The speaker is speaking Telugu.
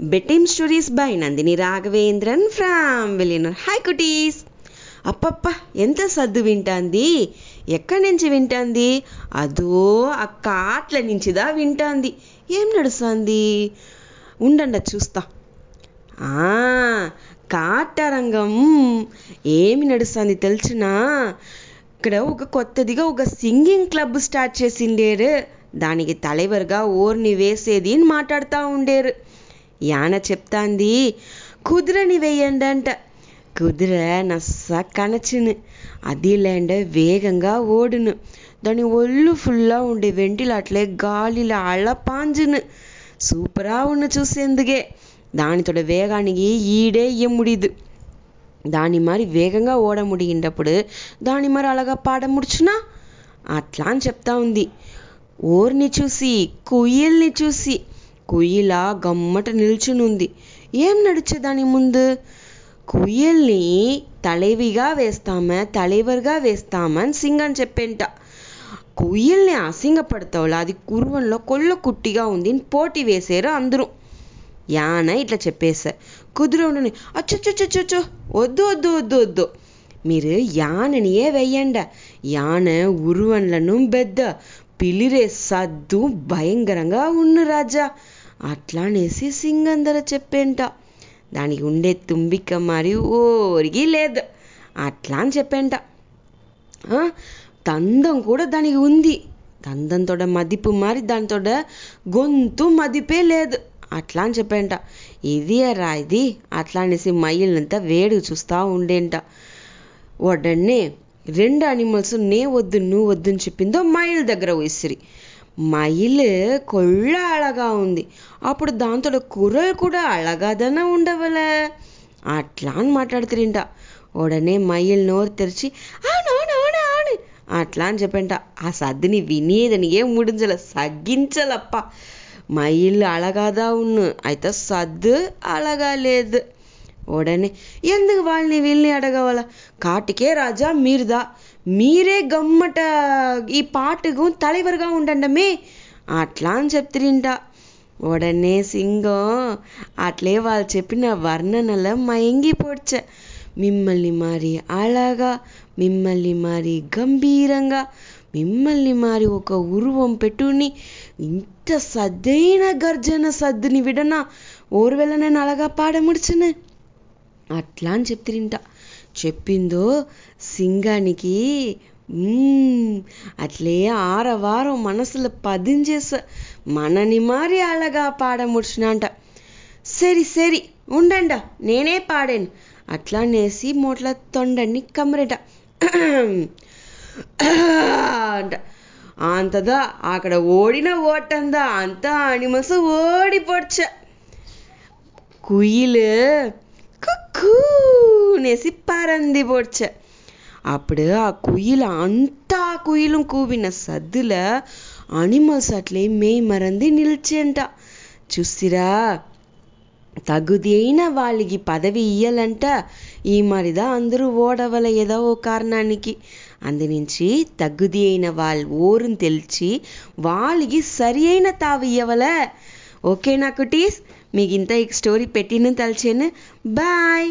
Bedtime stories by Nandini Raghavendran from Villianur hi cuties. అప్పప్ప ఎంత సర్దు వింటాంది? ఎక్కడి నుంచి వింటాంది? అదో ఆ కాట్ల నుంచిదా వింటాంది. ఏం నడుస్తుంది? ఉండండి చూస్తా. ఆ ఏమి నడుస్తుంది తెలిసినా? ఇక్కడ ఒక కొత్తదిగా ఒక సింగింగ్ క్లబ్ స్టార్ట్ చేసిండేరు. దానికి తలైవర్గా ఓర్ని వేసేది అని మాట్లాడుతూ ఉండేరు. యాన చెప్తాంది కుదురని వేయండంట. కుదిర కుదుర నస్స కణచిను అది లేండ వేగంగా ఓడును. దాని ఒళ్ళు ఫుల్లా ఉండే వెంటిలు అట్లే గాలిలో అళ్ళపాంజును సూపరా ఉన్న చూసేందుకే. దానితోడ వేగానికి ఈడే ఇయ్య ముడిదు దాని మరి వేగంగా ఓడ ముడిగినప్పుడు దాని మరి అలాగా పాడ ముడుచునా? అట్లా అని చెప్తా ఉంది. ఓర్ని చూసి కుయ్యల్ని చూసి కుయ్యిల గమ్మట నిల్చునుంది. ఏం నడిచే దాని ముందు? కుయ్యల్ని తలవిగా వేస్తామా తలైవర్గా వేస్తామని సింగని చెప్పేంట. కుయ్యల్ని అసింగపడతావులా అది కురువన్లో కొల్ల కుట్టిగా ఉంది పోటీ వేశారు అందరూ. యాన ఇట్లా చెప్పేశా. కుదుర అచ్చొచ్చొచ్చొచ్చో వద్దు వద్దు వద్దు వద్దు. మీరు యాననియే వెయ్యండ. యాన ఉరువన్లను పెద్ద పిలిరే సద్దు భయంకరంగా ఉన్న రాజా. అట్లానేసి సింగందర చెప్పేంట. దానికి ఉండే తుంబిక మరి ఓరిగి లేదు. అట్లా అని చెప్పేంట. తందం కూడా దానికి ఉంది. తందంతో మదిపు మరి దానితో గొంతు మదిపే లేదు. అట్లా అని చెప్పేంట. ఇది రా ఇది? అట్లా అనేసి మైల్నంతా వేడి చూస్తూ ఉండేంట. ఉడనే రెండు అనిమల్స్ నే వద్దు నువ్వు వద్దు అని చెప్పిందో మైల్ దగ్గర విసిరి మయిల్ కొళ్ళ అలగా ఉంది. అప్పుడు దాంతో కురల్ కూడా అళగాదన ఉండవల. అని మాట్లాడుతురింట. ఉడనే మయిల్ నోరు తెరిచి అట్లా అని చెప్పంట. ఆ సర్దిని వినేదని ఏం ముడించల సగ్గించలప్ప. మయిల్ అలగాదా ఉన్ను అయితే సద్దు అలగా లేదు ఉడనే ఎందుకు వాళ్ళని వీళ్ళని అడగవాల? కాటికే రాజా మీరుదా? మీరే గమ్మట ఈ పాటకు తలైవర్గా ఉండండమే? అట్లా అని చెప్తిరింట. ఉడనే సింగం. అట్లే వాళ్ళు చెప్పిన వర్ణనల మయంగిపోడ్చ మిమ్మల్ని మారి అలాగా మిమ్మల్ని మారి గంభీరంగా మిమ్మల్ని మారి ఒక ఉరువం పెట్టుని ఇంత సద్దైన గర్జన సద్దుని విడనా? ఓర్వెల నేను అలగా పాడ ముడిచును అట్లా అని చెప్తిరింటా. చెప్పిందో సింగానికి అట్లే ఆరవారం మనసులో పదించేస మనని మారి అలగా పాడ ముడిచినంట సరి సరి ఉండండ నేనే పాడాను అట్లా నేసి మోట్ల తొండని కమ్మరేట. అంట. అంతదా అక్కడ ఓడిన ఓటందా అంత అనిమల్స్ ఓడిపోడ్చ. కుయిలు కుక్కూనేసి పరంది పొడ్చ. అప్పుడు ఆ కుయిల అంతా కుయిலும் కూవిన సద్దుల అనిమల్స్ అట్లే మేయ్ మరంది నిలిచేంట. చూసిరా తగుదైన వాళ్ళకి పదవి ఇయ్యాలంట. ఈ మరిదా అందరూ ఓడవల ఏదో ఓ కారణానికి. అందునుంచి తగ్గుది అయిన వాళ్ళు ఓరుని తెలిసి వాళ్ళకి సరి అయిన తావు ఇవ్వవల ఓకేనా కుటీస్? మీకు ఇంత ఈ స్టోరీ పెట్టిన తలచేను. Bye!